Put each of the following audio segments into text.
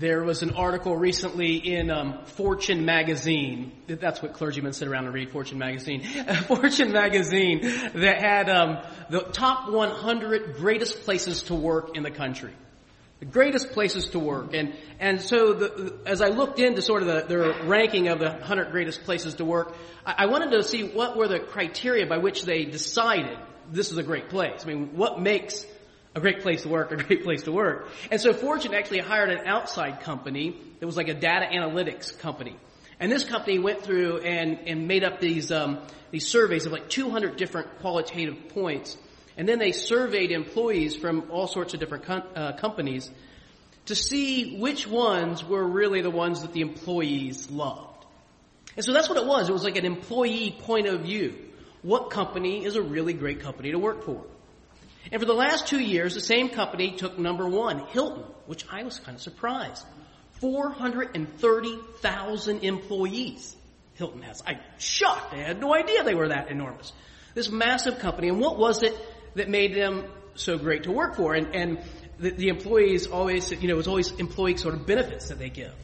There was an article recently in um, Fortune magazine. That's what clergymen sit around and read, Fortune magazine. Fortune magazine that had um, the top 100 greatest places to work in the country. The greatest places to work. And, and so the, as I looked into sort of the, the ranking of the 100 greatest places to work, I, I wanted to see what were the criteria by which they decided this is a great place. I mean, what makes a great place to work, a great place to work. And so Fortune actually hired an outside company that was like a data analytics company. And this company went through and, and made up these, um, these surveys of like 200 different qualitative points. And then they surveyed employees from all sorts of different com- uh, companies to see which ones were really the ones that the employees loved. And so that's what it was. It was like an employee point of view. What company is a really great company to work for? And for the last two years, the same company took number one, Hilton, which I was kind of surprised. 430,000 employees Hilton has. I'm shocked. I had no idea they were that enormous. This massive company. And what was it that made them so great to work for? And, and the, the employees always, you know, it was always employee sort of benefits that they give.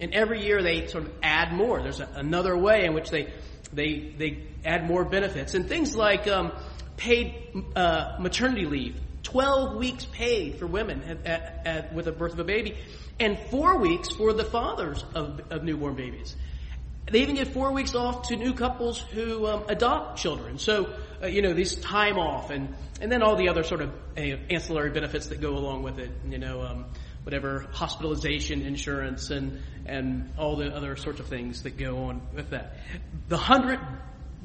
And every year they sort of add more. There's a, another way in which they, they, they add more benefits. And things like, um, paid uh, maternity leave, 12 weeks paid for women at, at, at, with the birth of a baby, and four weeks for the fathers of, of newborn babies. They even give four weeks off to new couples who um, adopt children. So, uh, you know, these time off and, and then all the other sort of uh, ancillary benefits that go along with it. You know, um, whatever hospitalization insurance and, and all the other sorts of things that go on with that. The hundred,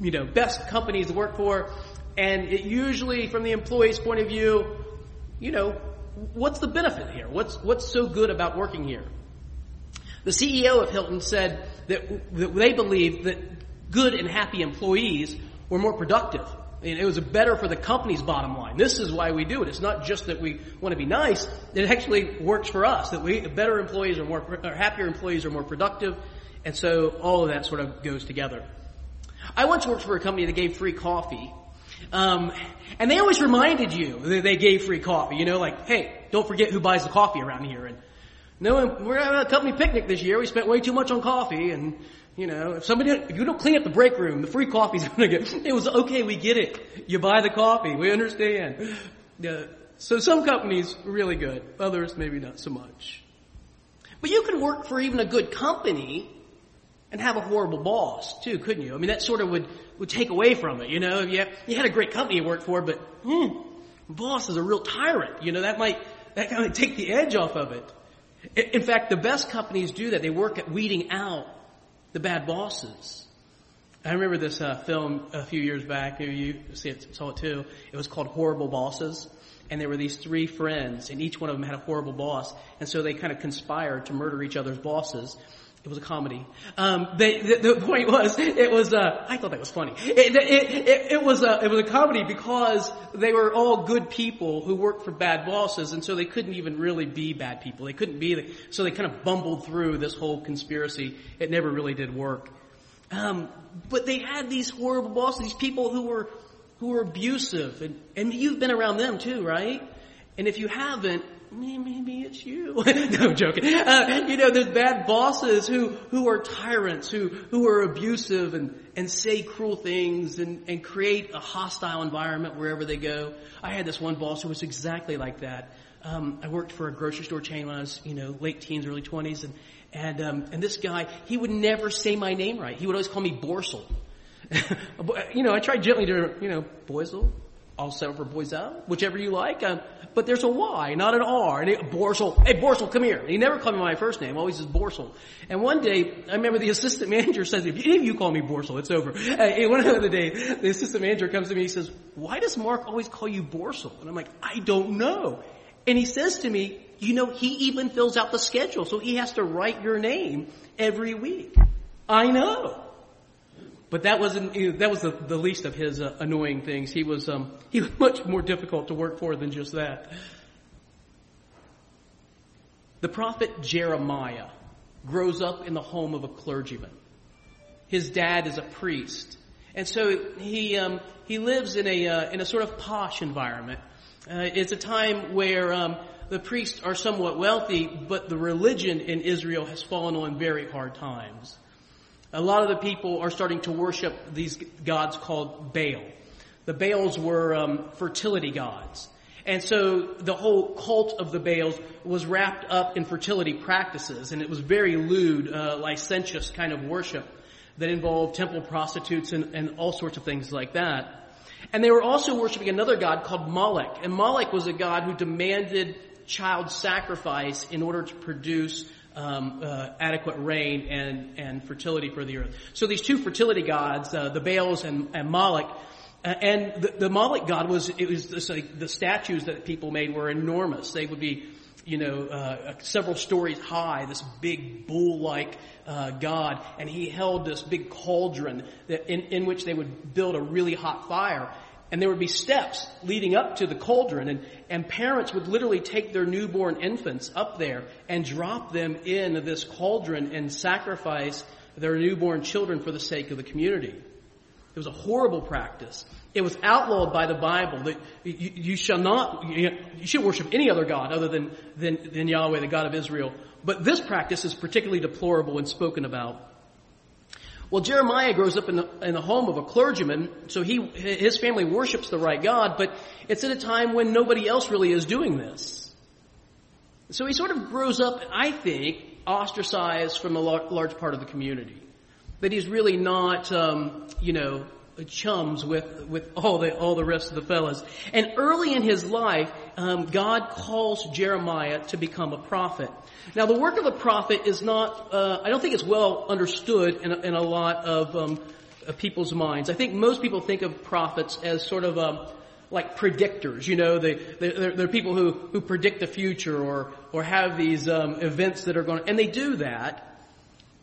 you know, best companies to work for and it usually, from the employee's point of view, you know, what's the benefit here? What's, what's so good about working here? The CEO of Hilton said that, that they believed that good and happy employees were more productive. And it was better for the company's bottom line. This is why we do it. It's not just that we want to be nice. It actually works for us. That we better employees are more, or happier employees are more productive. And so all of that sort of goes together. I once worked for a company that gave free coffee um, and they always reminded you that they gave free coffee. You know, like, hey, don't forget who buys the coffee around here. And no, we're having a company picnic this year. We spent way too much on coffee, and you know, if somebody, if you don't clean up the break room, the free coffee's gonna get. It was okay. We get it. You buy the coffee. We understand. Uh, so some companies really good. Others maybe not so much. But you can work for even a good company and have a horrible boss too, couldn't you? I mean, that sort of would, would take away from it, you know? You, you had a great company you worked for, but, hmm, boss is a real tyrant, you know, that might, that kind of take the edge off of it. In fact, the best companies do that. They work at weeding out the bad bosses. I remember this uh, film a few years back. Maybe you see it, saw it too. It was called Horrible Bosses. And there were these three friends, and each one of them had a horrible boss. And so they kind of conspired to murder each other's bosses. It was a comedy. Um, they, the, the, point was, it was. Uh, I thought that was funny. It, it, it, it, was a it was a comedy because they were all good people who worked for bad bosses, and so they couldn't even really be bad people. They couldn't be. The, so they kind of bumbled through this whole conspiracy. It never really did work. Um, but they had these horrible bosses, these people who were who were abusive, and and you've been around them too, right? And if you haven't, maybe it's you. no, I'm joking. Uh, you know, there's bad bosses who, who are tyrants, who, who are abusive and, and say cruel things and, and create a hostile environment wherever they go. I had this one boss who was exactly like that. Um, I worked for a grocery store chain when I was, you know, late teens, early 20s, and, and, um, and this guy, he would never say my name right. He would always call me Borsel. you know, I tried gently to, you know, Boysel, I'll settle for Boysel, whichever you like. Um, but there's a Y, not an R. And it, Borsel, hey Borsel, come here. He never called me my first name, always just Borsel. And one day, I remember the assistant manager says, if any of you call me Borsel, it's over. And one other day, the assistant manager comes to me, he says, why does Mark always call you Borsel? And I'm like, I don't know. And he says to me, you know, he even fills out the schedule, so he has to write your name every week. I know. But that wasn't that was the, the least of his uh, annoying things. He was um, he was much more difficult to work for than just that. The prophet Jeremiah grows up in the home of a clergyman. His dad is a priest, and so he um, he lives in a uh, in a sort of posh environment. Uh, it's a time where um, the priests are somewhat wealthy, but the religion in Israel has fallen on very hard times. A lot of the people are starting to worship these gods called Baal. The Baals were um, fertility gods. And so the whole cult of the Baals was wrapped up in fertility practices, and it was very lewd, uh, licentious kind of worship that involved temple prostitutes and, and all sorts of things like that. And they were also worshiping another god called Moloch. And Moloch was a god who demanded child sacrifice in order to produce um, uh, adequate rain and, and fertility for the earth. So these two fertility gods, uh, the Baals and, and Moloch, uh, and the, the Moloch god was, it was this, like, the statues that people made were enormous. They would be, you know, uh, several stories high, this big bull-like uh, god, and he held this big cauldron that, in, in which they would build a really hot fire. And there would be steps leading up to the cauldron, and, and parents would literally take their newborn infants up there and drop them in this cauldron and sacrifice their newborn children for the sake of the community. It was a horrible practice. It was outlawed by the Bible that you, you shall not, you, should worship any other God other than, than, than Yahweh, the God of Israel. But this practice is particularly deplorable and spoken about. Well, Jeremiah grows up in the, in the home of a clergyman, so he, his family worships the right God, but it's at a time when nobody else really is doing this. So he sort of grows up, I think, ostracized from a large part of the community that he's really not, um, you know, chums with with all the all the rest of the fellas. And early in his life, um, God calls Jeremiah to become a prophet. Now, the work of a prophet is not. Uh, I don't think it's well understood in a, in a lot of, um, of people's minds. I think most people think of prophets as sort of um, like predictors. You know, they, they're, they're, people who who predict the future or or have these um, events that are going, to, and they do that.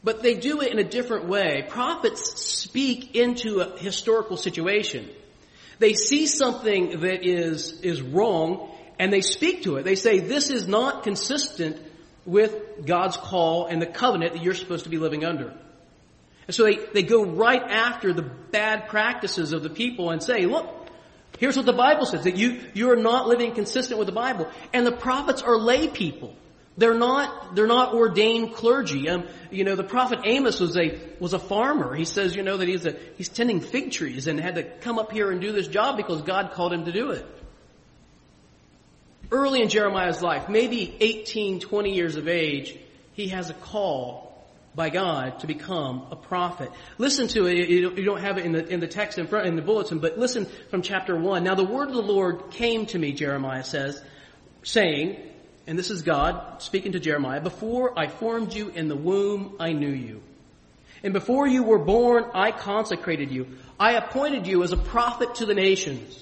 But they do it in a different way. Prophets speak into a historical situation. They see something that is, is wrong and they speak to it. They say, this is not consistent with God's call and the covenant that you're supposed to be living under. And so they, they go right after the bad practices of the people and say, look, here's what the Bible says, that you, you're not living consistent with the Bible. And the prophets are lay people. They're not, they're not ordained clergy. Um, you know, the prophet Amos was a, was a farmer. He says, you know, that he's a, he's tending fig trees and had to come up here and do this job because God called him to do it. Early in Jeremiah's life, maybe 18, 20 years of age, he has a call by God to become a prophet. Listen to it. You don't have it in the, in the text in front, in the bulletin, but listen from chapter one. Now the word of the Lord came to me, Jeremiah says, saying, and this is God speaking to Jeremiah, before I formed you in the womb, I knew you. And before you were born, I consecrated you. I appointed you as a prophet to the nations.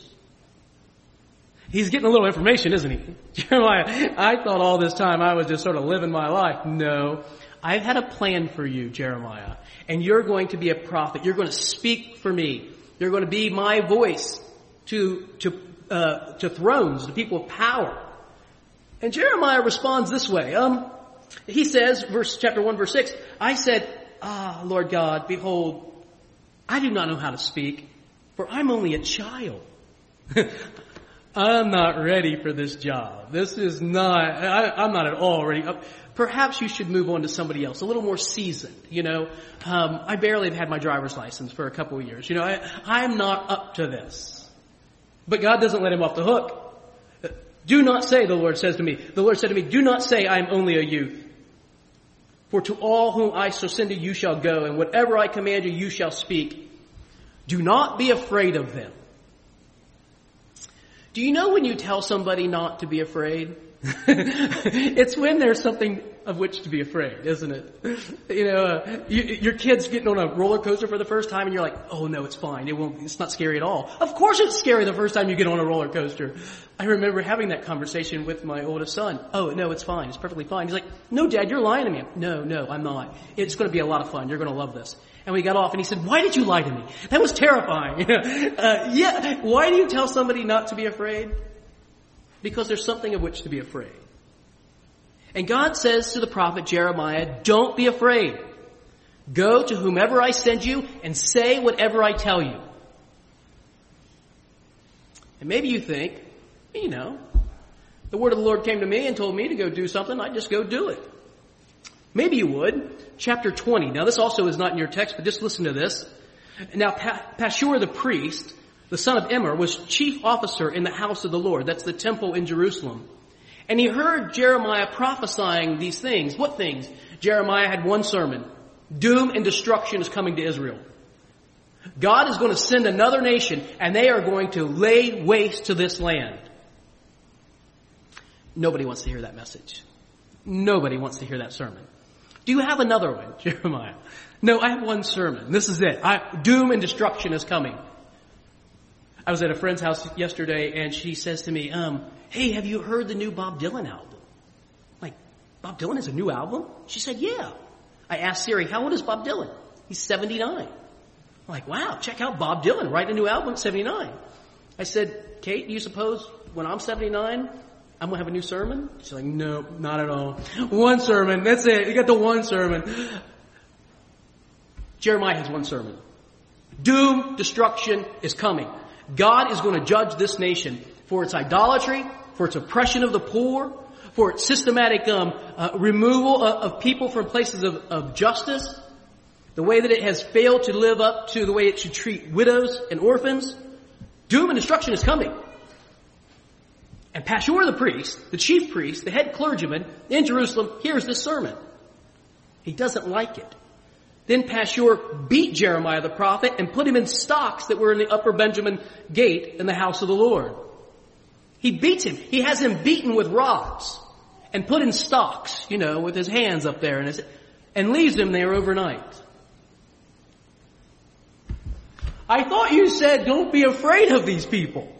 He's getting a little information, isn't he? Jeremiah, I thought all this time I was just sort of living my life. No. I've had a plan for you, Jeremiah. And you're going to be a prophet. You're going to speak for me. You're going to be my voice to, to, uh, to thrones, to people of power. And Jeremiah responds this way. Um, he says, verse chapter one, verse six, I said, Ah, Lord God, behold, I do not know how to speak, for I'm only a child. I'm not ready for this job. This is not, I, am not at all ready. Uh, perhaps you should move on to somebody else, a little more seasoned, you know. Um, I barely have had my driver's license for a couple of years. You know, I, I'm not up to this. But God doesn't let him off the hook. Do not say, the Lord says to me, the Lord said to me, do not say I am only a youth. For to all whom I shall send you, you shall go, and whatever I command you, you shall speak. Do not be afraid of them. Do you know when you tell somebody not to be afraid? it's when there's something of which to be afraid, isn't it? You know, uh, you, your kid's getting on a roller coaster for the first time and you're like, oh no, it's fine. It won't, it's not scary at all. Of course it's scary the first time you get on a roller coaster. I remember having that conversation with my oldest son. Oh no, it's fine. It's perfectly fine. He's like, no dad, you're lying to me. No, no, I'm not. It's going to be a lot of fun. You're going to love this. And we got off and he said, why did you lie to me? That was terrifying. uh, yeah, why do you tell somebody not to be afraid? Because there's something of which to be afraid. And God says to the prophet Jeremiah, don't be afraid. Go to whomever I send you and say whatever I tell you. And maybe you think, you know, The word of the Lord came to me and told me to go do something. I'd just go do it. Maybe you would. Chapter 20. Now this also is not in your text, but just listen to this. Now Pashur the priest, the son of Immer, was chief officer in the house of the Lord. That's the temple in Jerusalem. And he heard Jeremiah prophesying these things. What things? Jeremiah had one sermon. Doom and destruction is coming to Israel. God is going to send another nation and they are going to lay waste to this land. Nobody wants to hear that message. Nobody wants to hear that sermon. Do you have another one, Jeremiah? No, I have one sermon. This is it. I, doom and destruction is coming. I was at a friend's house yesterday and she says to me, um, hey, have you heard the new Bob Dylan album? Like, Bob Dylan has a new album? She said, yeah. I asked Siri, how old is Bob Dylan? He's 79. I'm like, wow, check out Bob Dylan, writing a new album at 79. I said, Kate, do you suppose when I'm 79, I'm gonna have a new sermon? She's like, no, not at all. One sermon, that's it. You got the one sermon. Jeremiah has one sermon. Doom, destruction is coming. God is going to judge this nation for its idolatry, for its oppression of the poor, for its systematic um, uh, removal of, of, people from places of, of justice, the way that it has failed to live up to the way it should treat widows and orphans. Doom and destruction is coming. And Pashur the priest, the chief priest, the head clergyman in Jerusalem, hears this sermon. He doesn't like it. Then Pashur beat Jeremiah the prophet and put him in stocks that were in the upper Benjamin gate in the house of the Lord. He beats him. He has him beaten with rods and put in stocks, you know, with his hands up there and, his, and leaves him there overnight. I thought you said don't be afraid of these people.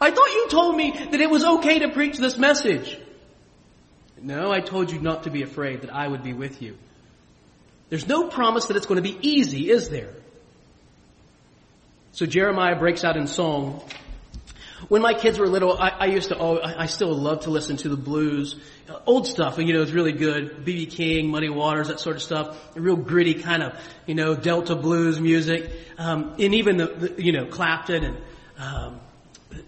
I thought you told me that it was okay to preach this message. No, I told you not to be afraid, that I would be with you. There's no promise that it's going to be easy, is there? So Jeremiah breaks out in song. When my kids were little, I, I used to, oh, I still love to listen to the blues. Old stuff, you know, it's really good. B.B. King, Muddy Waters, that sort of stuff. Real gritty kind of, you know, Delta blues music. Um, and even the, the, you know, Clapton and, um,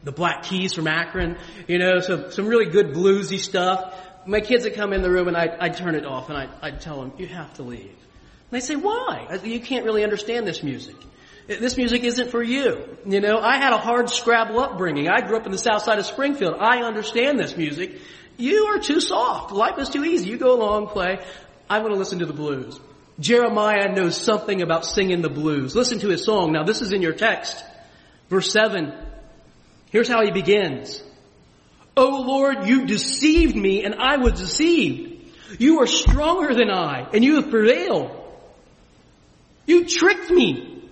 the Black Keys from Akron, you know, so some really good bluesy stuff. My kids would come in the room and I'd, I'd turn it off and I'd, I'd tell them, you have to leave. They say, why? You can't really understand this music. This music isn't for you. You know, I had a hard Scrabble upbringing. I grew up in the south side of Springfield. I understand this music. You are too soft. Life is too easy. You go along, play. I want to listen to the blues. Jeremiah knows something about singing the blues. Listen to his song. Now this is in your text. Verse 7. Here's how he begins. Oh Lord, you deceived me and I was deceived. You are stronger than I and you have prevailed. You tricked me.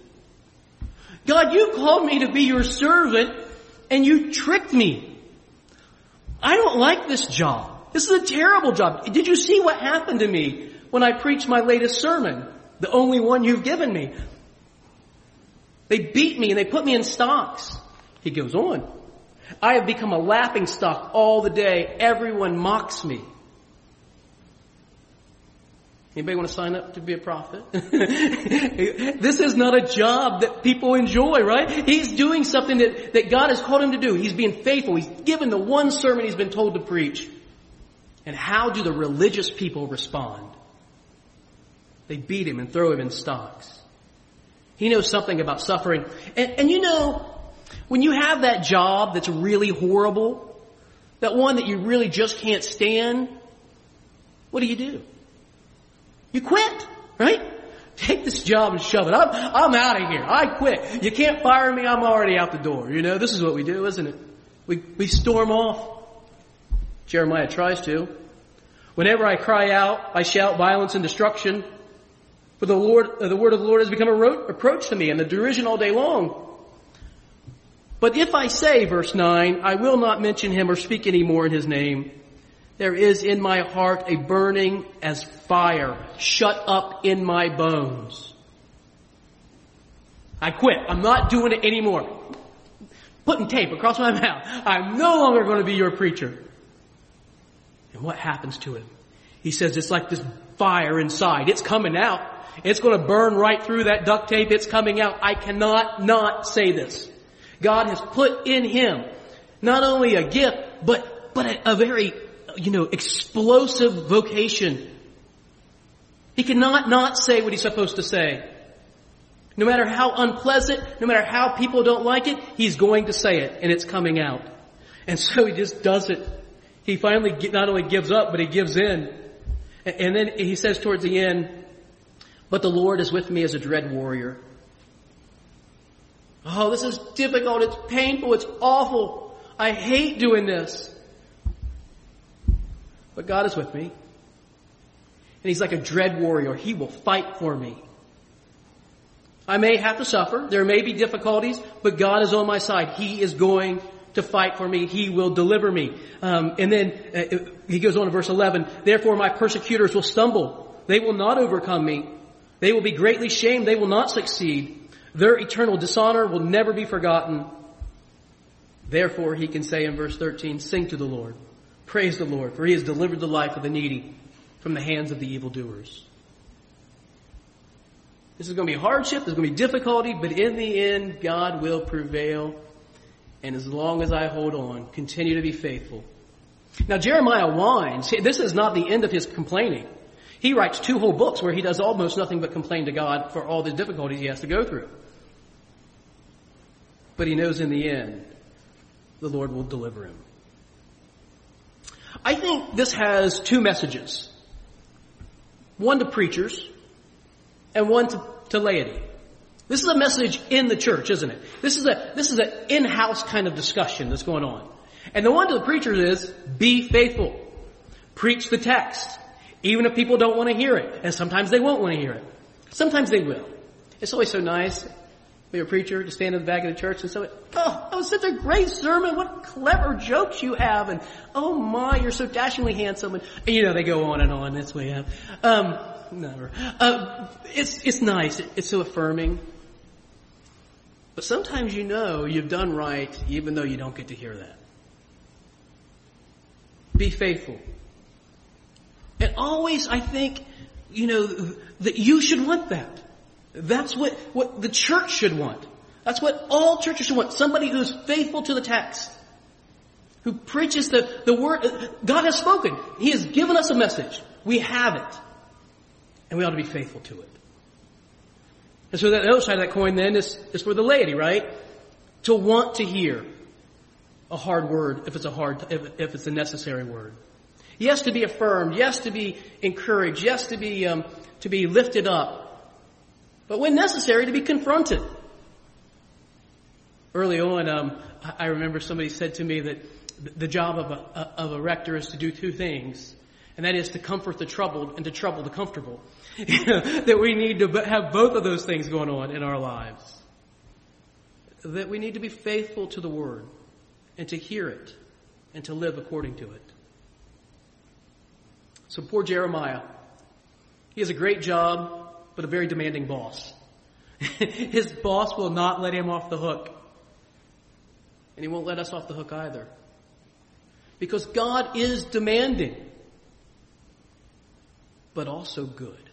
God, you called me to be your servant and you tricked me. I don't like this job. This is a terrible job. Did you see what happened to me when I preached my latest sermon? The only one you've given me. They beat me and they put me in stocks. He goes on. I have become a laughing stock all the day. Everyone mocks me. Anybody want to sign up to be a prophet? this is not a job that people enjoy, right? He's doing something that, that God has called him to do. He's being faithful. He's given the one sermon he's been told to preach. And how do the religious people respond? They beat him and throw him in stocks. He knows something about suffering. And, and you know, when you have that job that's really horrible, that one that you really just can't stand, what do you do? You quit, right? Take this job and shove it. I'm, I'm out of here. I quit. You can't fire me. I'm already out the door. You know, this is what we do, isn't it? We, we storm off. Jeremiah tries to. Whenever I cry out, I shout violence and destruction. For the Lord, uh, the word of the Lord has become a reproach to me and the derision all day long. But if I say, verse 9, I will not mention him or speak any more in his name, there is in my heart a burning as fire shut up in my bones. I quit. I'm not doing it anymore. Putting tape across my mouth. I'm no longer going to be your preacher. And what happens to him? He says it's like this fire inside. It's coming out. It's going to burn right through that duct tape. It's coming out. I cannot not say this. God has put in him not only a gift, but but a, a very, you know, explosive vocation. He cannot not say what he's supposed to say. No matter how unpleasant, no matter how people don't like it, he's going to say it and it's coming out. And so he just does it. He finally not only gives up, but he gives in. And then he says towards the end, but the Lord is with me as a dread warrior. Oh, this is difficult. It's painful. It's awful. I hate doing this. But God is with me. And He's like a dread warrior. He will fight for me. I may have to suffer. There may be difficulties, but God is on my side. He is going to fight for me. He will deliver me. Um, and then uh, he goes on to verse 11. Therefore my persecutors will stumble. They will not overcome me. They will be greatly shamed. They will not succeed. Their eternal dishonor will never be forgotten. Therefore he can say in verse 13, sing to the Lord. Praise the Lord, for he has delivered the life of the needy from the hands of the evildoers. This is going to be hardship, there's going to be difficulty, but in the end, God will prevail. And as long as I hold on, continue to be faithful. Now Jeremiah whines. This is not the end of his complaining. He writes two whole books where he does almost nothing but complain to God for all the difficulties he has to go through. But he knows in the end, the Lord will deliver him. I think this has two messages. One to preachers and one to, to laity. This is a message in the church, isn't it? This is a, this is an in-house kind of discussion that's going on. And the one to the preachers is, be faithful. Preach the text. Even if people don't want to hear it. And sometimes they won't want to hear it. Sometimes they will. It's always so nice be a preacher to stand in the back of the church and say, oh, that was such a great sermon. What clever jokes you have. And oh my, you're so dashingly handsome. And, you know, they go on and on. That's what we have. Um, never. Uh, it's, it's nice. It's so affirming. But sometimes you know you've done right even though you don't get to hear that. Be faithful. And always I think, you know, that you should want that. That's what, what the church should want. That's what all churches should want. Somebody who's faithful to the text. Who preaches the, the word. God has spoken. He has given us a message. We have it. And we ought to be faithful to it. And so that other side of that coin then is, is for the laity, right? To want to hear a hard word if it's a hard, if, if it's a necessary word. Yes, to be affirmed. Yes, to be encouraged. Yes, to be, um, to be lifted up but when necessary, to be confronted. Early on, um, I remember somebody said to me that the job of a, of a rector is to do two things, and that is to comfort the troubled and to trouble the comfortable. that we need to have both of those things going on in our lives. That we need to be faithful to the Word and to hear it and to live according to it. So poor Jeremiah. He has a great job but a very demanding boss. His boss will not let him off the hook. And he won't let us off the hook either. Because God is demanding, but also good.